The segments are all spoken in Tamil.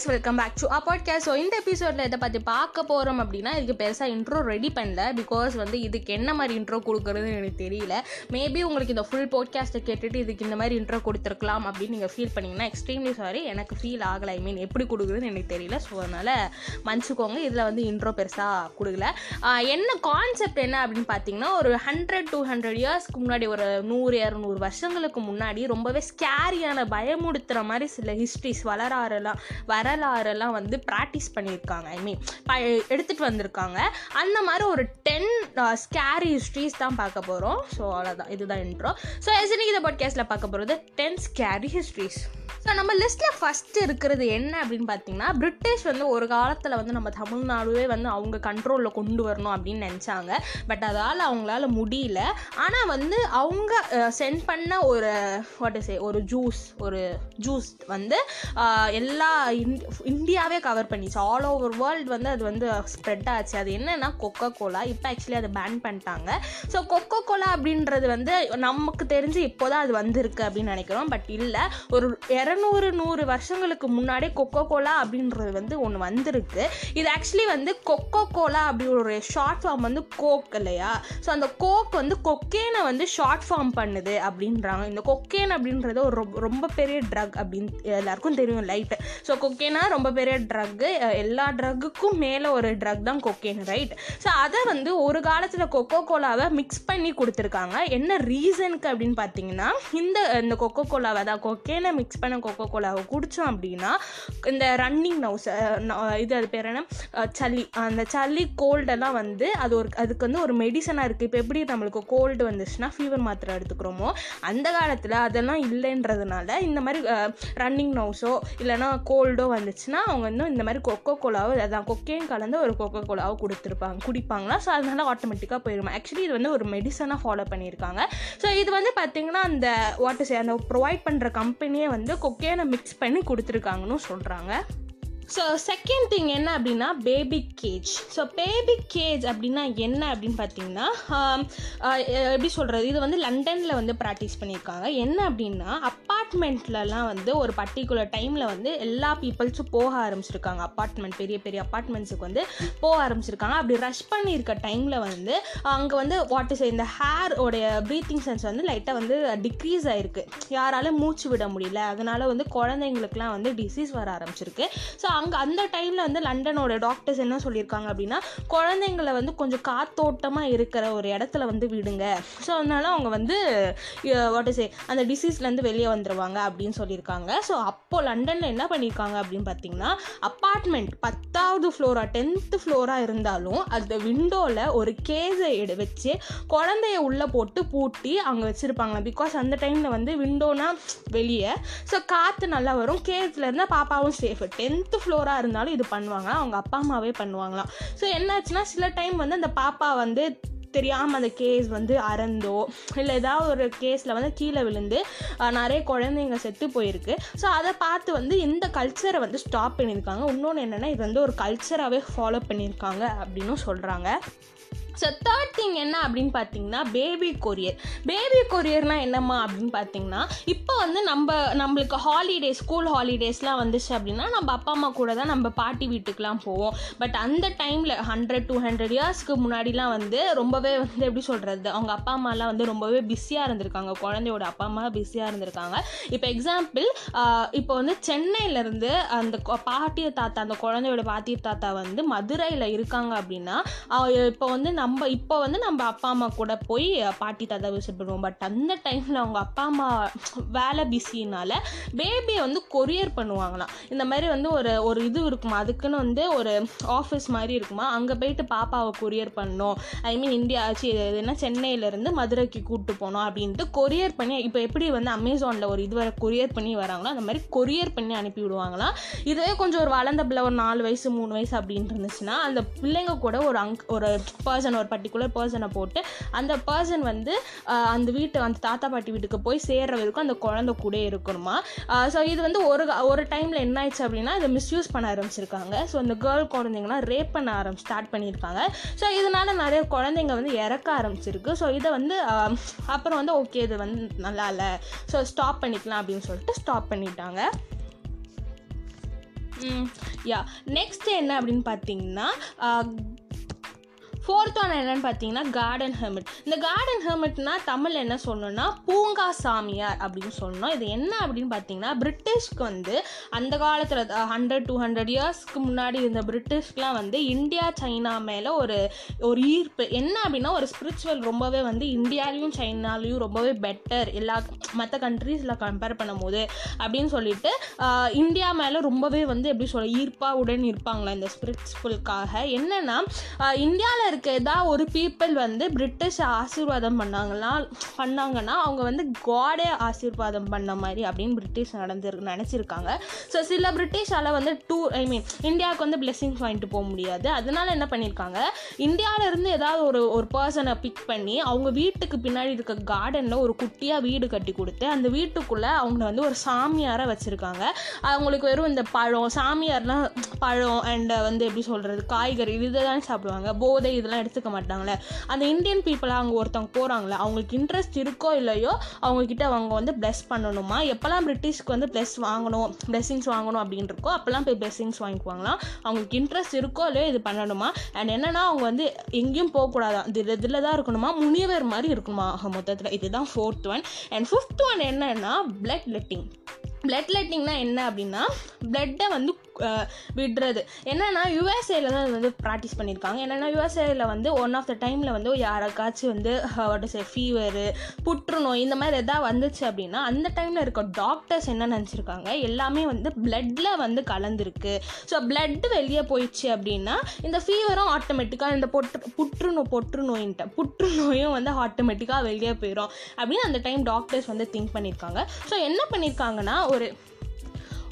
Guys welcome back to a podcast so இந்த எபிசோடில் இதை பற்றி பார்க்க போகிறோம் அப்படின்னா இதுக்கு பெருசாக இன்ட்ரோ ரெடி பண்ணல. பிகாஸ் வந்து இதுக்கு என்ன மாதிரி இன்ட்ரோ கொடுக்குறதுன்னு எனக்கு தெரியல. மேபி உங்களுக்கு இந்த ஃபுல் பாட்காஸ்ட்டை கேட்டுட்டு இதுக்கு இந்த மாதிரி இன்ட்ரோ கொடுத்துருக்கலாம் அப்படின்னு நீங்கள் ஃபீல் பண்ணிங்கன்னா எக்ஸ்ட்ரீம்லி சாரி எனக்கு ஃபீல் ஆகலை. ஐ மீன் எப்படி கொடுக்குறதுன்னு எனக்கு தெரியல. ஸோ அதனால் மன்னிச்சுக்கோங்க. இதில் வந்து இன்ட்ரோ பெருசாக கொடுக்கல. என்ன கான்செப்ட் என்ன அப்படின்னு பார்த்தீங்கன்னா ஒரு ஹண்ட்ரட் டூ ஹண்ட்ரட் இயர்ஸ்க்கு முன்னாடி ஒரு நூறு இரநூறு வருஷங்களுக்கு முன்னாடி ரொம்பவே ஸ்கேரியான பயமுடுத்துகிற மாதிரி சில ஹிஸ்ட்ரிஸ் வளராறெல்லாம் வரலாறெல்லாம் வந்து ப்ராக்டிஸ் பண்ணியிருக்காங்க. ஐ மீன் ப எடுத்துகிட்டு வந்திருக்காங்க. அந்த மாதிரி ஒரு டென் ஸ்கேரி ஹிஸ்ட்ரிஸ் தான் பார்க்க போகிறோம் ஸோ அவ்வளோதான் இதுதான் இன்ட்ரோ ஸோ எஸ்னிக்கு இந்த பாட்காஸ்ட்டில் பார்க்க போகிறது டென் ஸ்கேரி ஹிஸ்ட்ரிஸ் ஸோ நம்ம லிஸ்ட்டில் ஃபஸ்ட்டு இருக்கிறது என்ன அப்படின்னு பார்த்தீங்கன்னா பிரிட்டிஷ் வந்து ஒரு காலத்தில் வந்து நம்ம தமிழ்நாடுவே வந்து அவங்க கண்ட்ரோலில் கொண்டு வரணும் அப்படின்னு நினச்சாங்க. பட் அதால் அவங்களால முடியல. ஆனால் வந்து அவங்க சென்ட் பண்ண ஒரு வாட் இஸ் ஒரு ஜூஸ் ஒரு ஜூஸ் வந்து எல்லா இந் இந்தியாவே கவர் பண்ணிச்சு. ஆல் ஓவர் வேர்ல்டு வந்து அது வந்து ஸ்ப்ரெட் ஆச்சு. அது என்னென்னா கொக்கோ கோலா இப்போ ஆக்சுவலி அதை பேன் பண்ணிட்டாங்க. ஸோ கொக்கோ கோலா அப்படின்றது வந்து நமக்கு தெரிஞ்சு இப்போ தான் அது வந்திருக்கு அப்படின்னு நினைக்கிறோம். பட் இல்லை ஒரு இரநூறு நூறு வருஷங்களுக்கு முன்னாடி கொக்கோ கோலா அப்படின்றது வந்து ஒன்று வந்திருக்கு. இது ஆக்சுவலி வந்து கொக்கோ கோலா அப்படி ஒரு ஷார்ட் ஃபார்ம் வந்து கோக் இல்லையா? ஸோ அந்த கோக் வந்து கொக்கேனை வந்து ஷார்ட் ஃபார்ம் பண்ணுது அப்படின்றாங்க. இந்த கொக்கேன் அப்படின்றது ஒரு ரொம்ப- ரொம்ப பெரிய ட்ரக் அப்படின்னு எல்லாருக்கும் தெரியும் லைட்டு ஸோ கொக்கே ரொம்ப பெரிய ட்ரக்கு எல்லா ட்ரக்குக்கும் மேலே ஒரு ட்ரக் தான் கொக்கேன் ரைட் ஸோ அதை வந்து ஒரு காலத்தில் கொக்கோ கோலாவை மிக்ஸ் பண்ணி கொடுத்துருக்காங்க. என்ன ரீசனுக்கு அப்படின்னு பார்த்தீங்கன்னா இந்த இந்த கொக்கோ கோலாவை தான் கொக்கேனை மிக்ஸ் பண்ண கொக்கோ கோலாவை குடித்தோம் அப்படின்னா இந்த ரன்னிங் நவுஸ் இது அது பேர் என்ன? சளி. அந்த சளி கோல்டெல்லாம் வந்து அது ஒரு அதுக்கு வந்து ஒரு மெடிசனாக இருக்குது இப்போ எப்படி நம்மளுக்கு கோல்டு வந்துச்சுன்னா ஃபீவர் மாத்திரை எடுத்துக்கிறோமோ அந்த காலத்தில் அதெல்லாம் இல்லைன்றதுனால இந்த மாதிரி ரன்னிங் நவுஸோ இல்லைன்னா கோல்டோ வந்துச்சுன்னா அவங்க வந்து இந்த மாதிரி கொக்கோ கோலாவோ அதான் கொக்கையும் கலந்து ஒரு கொக்கோ கோலாவோ கொடுத்துருப்பாங்க குடிப்பாங்களா? ஸோ அதனால ஆட்டோமேட்டிக்காக போயிடும் ஆக்சுவலி இது வந்து ஒரு மெடிசனாக ஃபாலோ பண்ணியிருக்காங்க. ஸோ இது வந்து பார்த்திங்கன்னா அந்த வாட் இஸ் அந்த ப்ரொவைட் பண்ணுற கம்பெனியே வந்து கொக்கையான மிக்ஸ் பண்ணி கொடுத்துருக்காங்கன்னு சொல்கிறாங்க ஸோ செகண்ட் திங் என்ன அப்படின்னா baby cage so baby cage அப்படின்னா என்ன அப்படின்னு பார்த்தீங்கன்னா எப்படி சொல்கிறது இது வந்து லண்டனில் வந்து ப்ராக்டிஸ் பண்ணியிருக்காங்க. என்ன அப்படின்னா அப்பா அப்பார்ட்மெண்ட்லலாம் வந்து ஒரு பர்டிகுலர் டைமில் வந்து எல்லா பீப்புள்ஸும் போக ஆரம்பிச்சிருக்காங்க. அப்பார்ட்மெண்ட் பெரிய பெரிய அப்பார்ட்மெண்ட்ஸுக்கு வந்து போக ஆரம்பிச்சிருக்காங்க. அப்படி ரஷ் பண்ணியிருக்க டைமில் வந்து அங்கே வந்து வாட் இஸ் இந்த ஹேர் உடைய ப்ரீத்திங் சென்ஸ் வந்து லைட்டாக வந்து டிக்ரீஸ் ஆகிருக்கு யாராலும் மூச்சு விட முடியல. அதனால் வந்து குழந்தைங்களுக்குலாம் வந்து டிசீஸ் வர ஆரம்பிச்சிருக்கு. ஸோ அங்கே அந்த டைமில் வந்து லண்டனோட டாக்டர்ஸ் என்ன சொல்லியிருக்காங்க அப்படின்னா குழந்தைங்களை வந்து கொஞ்சம் காத்தோட்டமாக இருக்கிற ஒரு இடத்துல வந்து விடுங்க. ஸோ அதனால அவங்க வந்து வாட் இஸ் அந்த டிசீஸ்லேருந்து வெளியே வந்துருவாங்க அப்படின்னு சொல்லியிருக்காங்க. ஸோ அப்போது லண்டனில் என்ன பண்ணியிருக்காங்க அப்படின்னு பார்த்தீங்கன்னா அப்பார்ட்மெண்ட் பத்தாவது ஃப்ளோரா டென்த்து ஃப்ளோராக இருந்தாலும் அந்த விண்டோவில் ஒரு கேஸை எடு வச்சு குழந்தைய உள்ளே போட்டு பூட்டி அங்கே வச்சுருப்பாங்க பிகாஸ் அந்த டைமில் வந்து விண்டோனா வெளியே. ஸோ காற்று நல்லா வரும். கேஸில் இருந்தால் பாப்பாவும் சேஃபு டென்த்து ஃப்ளோராக இருந்தாலும் இது பண்ணுவாங்க அவங்க அப்பா அம்மாவே பண்ணுவாங்களாம். ஸோ என்னாச்சுன்னா சில டைம் வந்து அந்த பாப்பா வந்து தெரியாமல் அந்த கேஸ் வந்து அறந்தோ இல்லை ஏதாவது ஒரு கேஸில் வந்து கீழே விழுந்து நிறைய குழந்தைங்க செத்து போயிருக்கு. ஸோ அதை பார்த்து வந்து இந்த கல்ச்சரை வந்து ஸ்டாப் பண்ணியிருக்காங்க. இன்னொன்று என்னென்னா இது வந்து ஒரு கல்ச்சராகவே ஃபாலோ பண்ணியிருக்காங்க அப்படின்னும் சொல்கிறாங்க ஸோ தேர்ட் திங் என்ன அப்படின்னு பார்த்தீங்கன்னா பேபி கொரியர் பேபி கொரியர்னால் என்னம்மா அப்படின்னு பார்த்தீங்கன்னா இப்போ வந்து நம்ம நம்மளுக்கு ஹாலிடே ஸ்கூல் ஹாலிடேஸ்லாம் வந்துச்சு அப்படின்னா நம்ம அப்பா அம்மா கூட தான் நம்ம பாட்டி வீட்டுக்கெலாம் போவோம். பட் அந்த டைமில் ஹண்ட்ரட் டூ ஹண்ட்ரட் இயர்ஸ்க்கு முன்னாடிலாம் வந்து ரொம்பவே வந்து எப்படி சொல்கிறது அவங்க அப்பா அம்மாலாம் வந்து ரொம்பவே பிஸியாக இருந்திருக்காங்க. குழந்தையோட அப்பா அம்மா பிஸியாக இருந்திருக்காங்க. இப்போ எக்ஸாம்பிள் இப்போ வந்து சென்னையிலேருந்து அந்த பாட்டிய தாத்தா அந்த குழந்தையோட பாட்டிய தாத்தா வந்து மதுரையில் இருக்காங்க அப்படின்னா இப்போ வந்து நம்ம நம்ம இப்போ வந்து நம்ம அப்பா அம்மா கூட போய் பாட்டி தாத்தா விசிட் பண்ணுவோம். பட் அந்த டைமில் அவங்க அப்பா அம்மா வேலை பிஸினால பேபியை வந்து கொரியர் பண்ணுவாங்களாம். இந்த மாதிரி வந்து ஒரு ஒரு இது இருக்குமா? அதுக்குன்னு வந்து ஒரு ஆஃபீஸ் மாதிரி இருக்குமா? அங்கே போயிட்டு பாப்பாவை கொரியர் பண்ணணும். ஐ மீன் இந்தியா ஆச்சு இது சென்னையிலேருந்து மதுரைக்கு கூப்பிட்டு போனோம் அப்படின்ட்டு கொரியர் பண்ணி இப்போ எப்படி வந்து அமேசானில் ஒரு இது வர கொரியர் பண்ணி வராங்களோ அந்த மாதிரி கொரியர் பண்ணி அனுப்பி விடுவாங்களாம். இதுவே கொஞ்சம் ஒரு வளர்ந்த பிள்ளை ஒரு நாலு வயசு மூணு வயசு அப்படின்னு இருந்துச்சுன்னா அந்த பிள்ளைங்க கூட ஒரு அங் ஒரு பர்சன் ஒரு பர்டிகுலர் பர்சனை போட்டு அந்த பர்சன் வந்து அந்த வீட்டு அந்த தாத்தா பாட்டி வீட்டுக்கு போய் சேர்ற வரைக்கும் அந்த குழந்தை கூட இருக்கணுமா? ஸோ இது வந்து ஒரு ஒரு டைமில் என்ன ஆயிடுச்சு அப்படின்னா இதை மிஸ்யூஸ் பண்ண ஆரம்பிச்சிருக்காங்க. ஸோ அந்த கேர்ள் குழந்தைங்களாம் ரேப் பண்ண ஆரம்பி ஸ்டார்ட் பண்ணியிருக்காங்க. ஸோ இதனால நிறைய குழந்தைங்க வந்து இறக்க ஆரம்பிச்சிருக்கு. ஸோ இதை வந்து அப்புறம் வந்து ஓகே இது வந்து நல்லா இல்லை. ஸோ ஸ்டாப் பண்ணிக்கலாம் அப்படின்னு சொல்லிட்டு ஸ்டாப் பண்ணிட்டாங்க. யா நெக்ஸ்ட் என்ன அப்படின்னு பார்த்தீங்கன்னா ஃபோர்த் ஒன் என்னன்னு பார்த்தீங்கன்னா கார்டன் ஹெர்மிட் இந்த கார்டன் ஹெர்மிட்னா தமிழ் என்ன சொல்லணும்னா பூங்கா சாமியார் அப்படின்னு சொல்லணும். இது என்ன அப்படின்னு பார்த்தீங்கன்னா பிரிட்டிஷ்க்கு வந்து அந்த காலத்தில் ஹண்ட்ரட் டூ ஹண்ட்ரட் இயர்ஸ்க்கு முன்னாடி இருந்த பிரிட்டிஷ்க்குலாம் வந்து இந்தியா சைனா மேலே ஒரு ஒரு ஈர்ப்பு. என்ன அப்படின்னா ஒரு ஸ்பிரிச்சுவல் ரொம்பவே வந்து இந்தியாலையும் சைனாலையும் ரொம்பவே பெட்டர் எல்லா மற்ற கண்ட்ரீஸில் கம்பேர் பண்ணும்போது அப்படின்னு சொல்லிட்டு இந்தியா மேலே ரொம்பவே வந்து எப்படி சொல்ல ஈர்ப்பாக உடன் இருப்பாங்களா இந்த ஸ்பிரிச்சுவல்காக என்னென்னா இந்தியாவில் இருக்க ஏதாவது ஒரு பீப்புள் வந்து பிரிட்டிஷ் ஆசீர்வாதம் பண்ணாங்கன்னா பண்ணாங்கன்னா அவங்க வந்து காடே ஆசீர்வாதம் பண்ண மாதிரி அப்படின்னு பிரிட்டிஷ் நடந்து நினச்சிருக்காங்க. ஸோ சில பிரிட்டிஷால் வந்து டூ ஐ மீன் இந்தியாவுக்கு வந்து பிளெஸிங்ஸ் வாங்கிட்டு போக முடியாது. அதனால என்ன பண்ணியிருக்காங்க இந்தியாவில இருந்து ஏதாவது ஒரு ஒரு பர்சனை பிக் பண்ணி அவங்க வீட்டுக்கு பின்னாடி இருக்க கார்டனில் ஒரு குட்டியாக வீடு கட்டி கொடுத்து அந்த வீட்டுக்குள்ளே அவங்க வந்து ஒரு சாமியாரை வச்சுருக்காங்க. அவங்களுக்கு வெறும் இந்த பழம் சாமியார்லாம் பழம் அண்ட் வந்து எப்படி சொல்கிறது காய்கறி இதை தான் சாப்பிடுவாங்க. போதை இதெல்லாம் எடுத்துக்க மாட்டாங்களே. அந்த இந்தியன் பீப்புளாக அங்கே ஒருத்தவங்க போகிறாங்களே அவங்களுக்கு இன்ட்ரெஸ்ட் இருக்கோ இல்லையோ அவங்கக்கிட்ட அவங்க வந்து ப்ளஸ் பண்ணணுமா? எப்போல்லாம் பிரிட்டிஷ்க்கு வந்து ப்ளஸ் வாங்கணும் ப்ளெஸ்ஸிங்ஸ் வாங்கணும் அப்படின்னு இருக்கோ அப்போல்லாம் போய் ப்ளெஸ்ஸிங்ஸ் வாங்கிக்குவாங்களாம் அவங்களுக்கு இன்ட்ரெஸ்ட் இருக்கோ இல்லையோ இது பண்ணணுமா? அண்ட் என்னென்னா அவங்க வந்து எங்கேயும் போகக்கூடாதான் இதில் இதில் தான் இருக்கணுமா? முனிவர் மாதிரி இருக்கணுமா? மொத்தத்தில் இதுதான் fourth one and fifth one என்னன்னா பிளட் லெட்டிங் பிளட் லெட்டிங்னா என்ன அப்படின்னா பிளட்டை வந்து விடுறது. என்னென்னா யுஎஸ்ஏல தான் இது வந்து ப்ராக்டிஸ் பண்ணியிருக்காங்க என்னென்னா யுஎஸ்ஏல வந்து ஒன் ஆஃப் த டைமில் வந்து யாருக்காச்சும் வந்து வாட் இஸ் ஃபீவரு புற்றுநோய் இந்த மாதிரி எதாவது வந்துச்சு அப்படின்னா அந்த டைமில் இருக்க டாக்டர்ஸ் என்ன நினச்சிருக்காங்க? எல்லாமே வந்து பிளட்டில் வந்து கலந்துருக்கு. ஸோ பிளட் வெளியே போயிடுச்சு அப்படின்னா இந்த ஃபீவரும் ஆட்டோமேட்டிக்காக இந்த பொட்டு புற்றுநோய் புற்றுநோயின்ட்ட புற்றுநோயும் வந்து ஆட்டோமேட்டிக்காக வெளியே போயிடும் அப்படின்னு அந்த டைம் டாக்டர்ஸ் வந்து திங்க் பண்ணியிருக்காங்க ஸோ என்ன பண்ணியிருக்காங்கன்னா ஒரு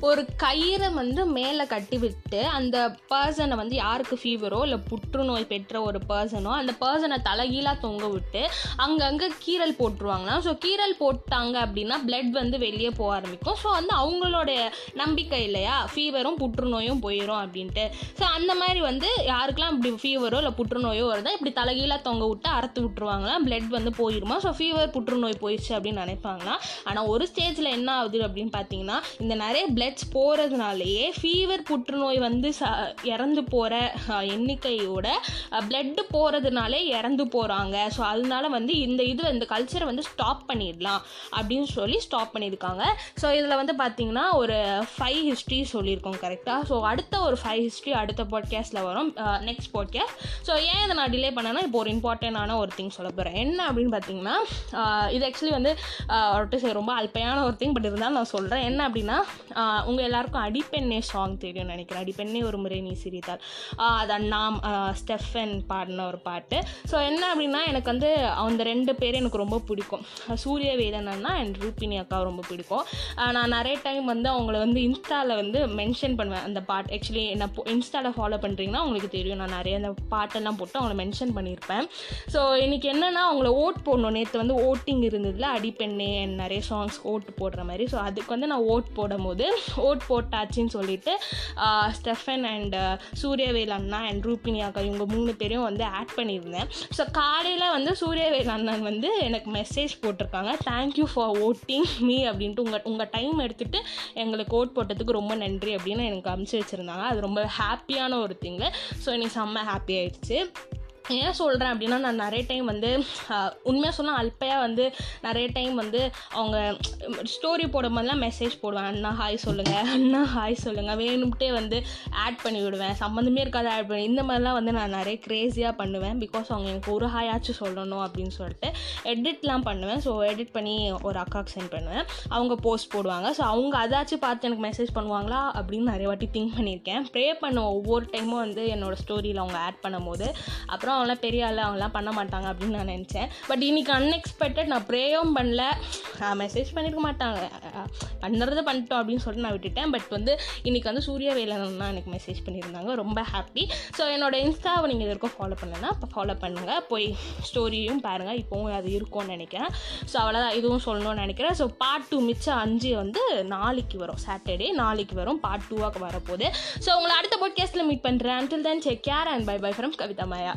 ஒரு கயிறை வந்து மேலே கட்டி விட்டு அந்த பர்சனை வந்து யாருக்கு ஃபீவரோ இல்லை புற்றுநோய் பெற்ற ஒரு பர்சனோ அந்த பர்சனை தலைகீழாக தொங்க விட்டு அங்கங்கே கீரல் போட்டுருவாங்களாம் ஸோ கீரல் போட்டாங்க அப்படின்னா பிளட் வந்து வெளியே போக ஆரம்பிக்கும். ஸோ வந்து அவங்களோட நம்பிக்கை இல்லையா? ஃபீவரும் புற்றுநோயும் போயிடும் அப்படின்ட்டு. ஸோ அந்த மாதிரி வந்து யாருக்கெல்லாம் இப்படி ஃபீவரோ இல்லை புற்றுநோயோ வருதா இப்படி தலைகீழாக தொங்க விட்டு அறுத்து விட்டுருவாங்களாம் பிளட் வந்து போயிருமா? ஸோ ஃபீவர் புற்றுநோய் போயிடுச்சு அப்படின்னு நினைப்பாங்களாம் ஆனால் ஒரு ஸ்டேஜில் என்ன ஆகுது அப்படின்னு பார்த்தீங்கன்னா இந்த நிறைய பிளட்ஸ் போகிறதுனாலேயே ஃபீவர் புற்றுநோய் வந்து ச இறந்து போகிற எண்ணிக்கையோட பிளட்டு போகிறதுனாலே இறந்து போகிறாங்க ஸோ அதனால வந்து இந்த இதில் இந்த கல்ச்சரை வந்து ஸ்டாப் பண்ணிடலாம் அப்படின்னு சொல்லி ஸ்டாப் பண்ணியிருக்காங்க. ஸோ இதில் வந்து பார்த்திங்கன்னா ஒரு ஃபைவ் ஹிஸ்ட்ரி சொல்லியிருக்கோம் கரெக்டாக ஸோ அடுத்த ஒரு ஃபைவ் ஹிஸ்ட்ரி அடுத்த பாட்காஸ்ட்டில் வரும். நெக்ஸ்ட் பாட்காஸ்ட் ஸோ ஏன் இதை நான் டிலே பண்ணேன்னா இப்போ ஒரு இம்பார்ட்டண்ட்டான ஒரு திங் சொல்ல போகிறேன் என்ன அப்படின்னு பார்த்தீங்கன்னா இது ஆக்சுவலி வந்து ரொம்ப அல்பையான ஒரு திங் பட் இருந்தாலும் நான் சொல்கிறேன் என்ன அப்படின்னா உங்கள் எல்லாருக்கும் அடிப்பெண்ணே சாங் தெரியும் நினைக்கிறேன். அடிப்பெண்ணே ஒரு முறை நீ சிரித்தால். ஆஹ் அது நாம் ஸ்டெஃபன் பாடின ஒரு பாட்டு. ஸோ என்ன அப்படின்னா எனக்கு வந்து அந்த ரெண்டு பேர் எனக்கு ரொம்ப பிடிக்கும். சூரிய வேதனன்னா அண்ட் ரூபினி அக்கா ரொம்ப பிடிக்கும். நான் நிறைய டைம் வந்து அவங்கள வந்து இன்ஸ்டாவில் வந்து மென்ஷன் பண்ணுவேன் அந்த பாட்டு. ஆக்சுவலி நான் இன்ஸ்டாவில் ஃபாலோ பண்ணுறீங்கன்னா உங்களுக்கு தெரியும். நான் நிறைய அந்த பாட்டெல்லாம் போட்டு அவங்கள மென்ஷன் பண்ணியிருப்பேன். ஸோ இன்றைக்கி என்னென்னா அவங்கள ஓட் போடணும். நேற்று வந்து ஓட்டிங் இருந்ததில் அடிப்பெண்ணே நிறைய சாங்ஸ் ஓட்டு போடுற மாதிரி. ஸோ அதுக்கு வந்து நான் ஓட் போடும்போது ஓட் போட்டாச்சுன்னு சொல்லிட்டு ஸ்டெஃபன் அண்ட் சூரியவேல் அண்ணா அண்ட் ரூபினி அக்கா இவங்க மூணு பேரையும் வந்து ஆட் பண்ணியிருந்தேன். ஸோ காலையில் வந்து சூரியவேல் அண்ணன் வந்து எனக்கு மெசேஜ் போட்டிருக்காங்க. தேங்க்யூ ஃபார் ஓட்டிங் மீ அப்படின்ட்டு உங்கள் உங்கள் டைம் எடுத்துகிட்டு எங்களுக்கு ஓட் போட்டதுக்கு ரொம்ப நன்றி அப்படின்னு எனக்கு அமுச்சு வச்சுருந்தாங்க. அது ரொம்ப ஹாப்பியான ஒரு திங்கு ஸோ இன்னைக்கு செம்ம ஹாப்பி ஆயிடுச்சு. ஏன் சொல்கிறேன் அப்படின்னா நான் நிறைய டைம் வந்து உண்மையாக சொன்னால் அல்பையாக வந்து நிறைய டைம் வந்து அவங்க ஸ்டோரி போடும்போதெல்லாம் மெசேஜ் போடுவேன். அண்ணா ஹாய் சொல்லுங்கள் அண்ணா ஹாய் சொல்லுங்கள் வேணும்ட்டே வந்து ஆட் பண்ணி விடுவேன். சம்மந்தமே இருக்காது ஆட் பண்ணி. இந்த மாதிரிலாம் வந்து நான் நிறைய க்ரேஸியாக பண்ணுவேன். பிகாஸ் அவங்க எனக்கு ஒரு ஹாயாச்சும் சொல்லணும் அப்படின்னு சொல்லிட்டு எடிட்லாம் பண்ணுவேன். ஸோ எடிட் பண்ணி ஒரு அக்காவுக்கு சென்ட் பண்ணுவேன். அவங்க போஸ்ட் போடுவாங்க. ஸோ அவங்க அதாச்சும் பார்த்து எனக்கு மெசேஜ் பண்ணுவாங்களா அப்படின்னு நிறைய வாட்டி திங்க் பண்ணியிருக்கேன். ப்ரே பண்ண ஒவ்வொரு டைமும் வந்து என்னோடய ஸ்டோரியில் அவங்க ஆட் பண்ணும்போது. அப்புறம் அவங்களாம் பெரிய ஆள் அவங்களாம் பண்ண மாட்டாங்க அப்படின்னு நான் நினச்சேன். பட் இன்றைக்கி அன்எக்ஸ்பெக்டட் நான் ப்ரேயும் பண்ணல. மெசேஜ் பண்ணியிருக்க மாட்டாங்க. பண்ணுறது பண்ணிட்டோம் அப்படின்னு சொல்லிட்டு நான் விட்டுட்டேன். பட் வந்து இன்றைக்கி வந்து சூர்யா வேலன் தான் எனக்கு மெசேஜ் பண்ணியிருந்தாங்க. ரொம்ப ஹாப்பி ஸோ என்னோட இன்ஸ்டாவை நீங்கள் இது வரைக்கும் ஃபாலோ பண்ணலன்னா இப்போ ஃபாலோ பண்ணுங்கள் போய் ஸ்டோரியும் பாருங்கள் இப்போவும் அது இருக்கும்னு நினைக்கிறேன். ஸோ அவ்வளோதான் இதுவும் சொல்லணும்னு நினைக்கிறேன். ஸோ பார்ட் டூ மிச்சம் அஞ்சு வந்து நாளைக்கு வரும். சாட்டர்டே நாளைக்கு வரும். பார்ட் டூவாக வரப்போகுது. ஸோ உங்களை அடுத்த பாட்காஸ்ட்டில் மீட் பண்ணுறேன் until then take care and bye bye from Kavitha Maya.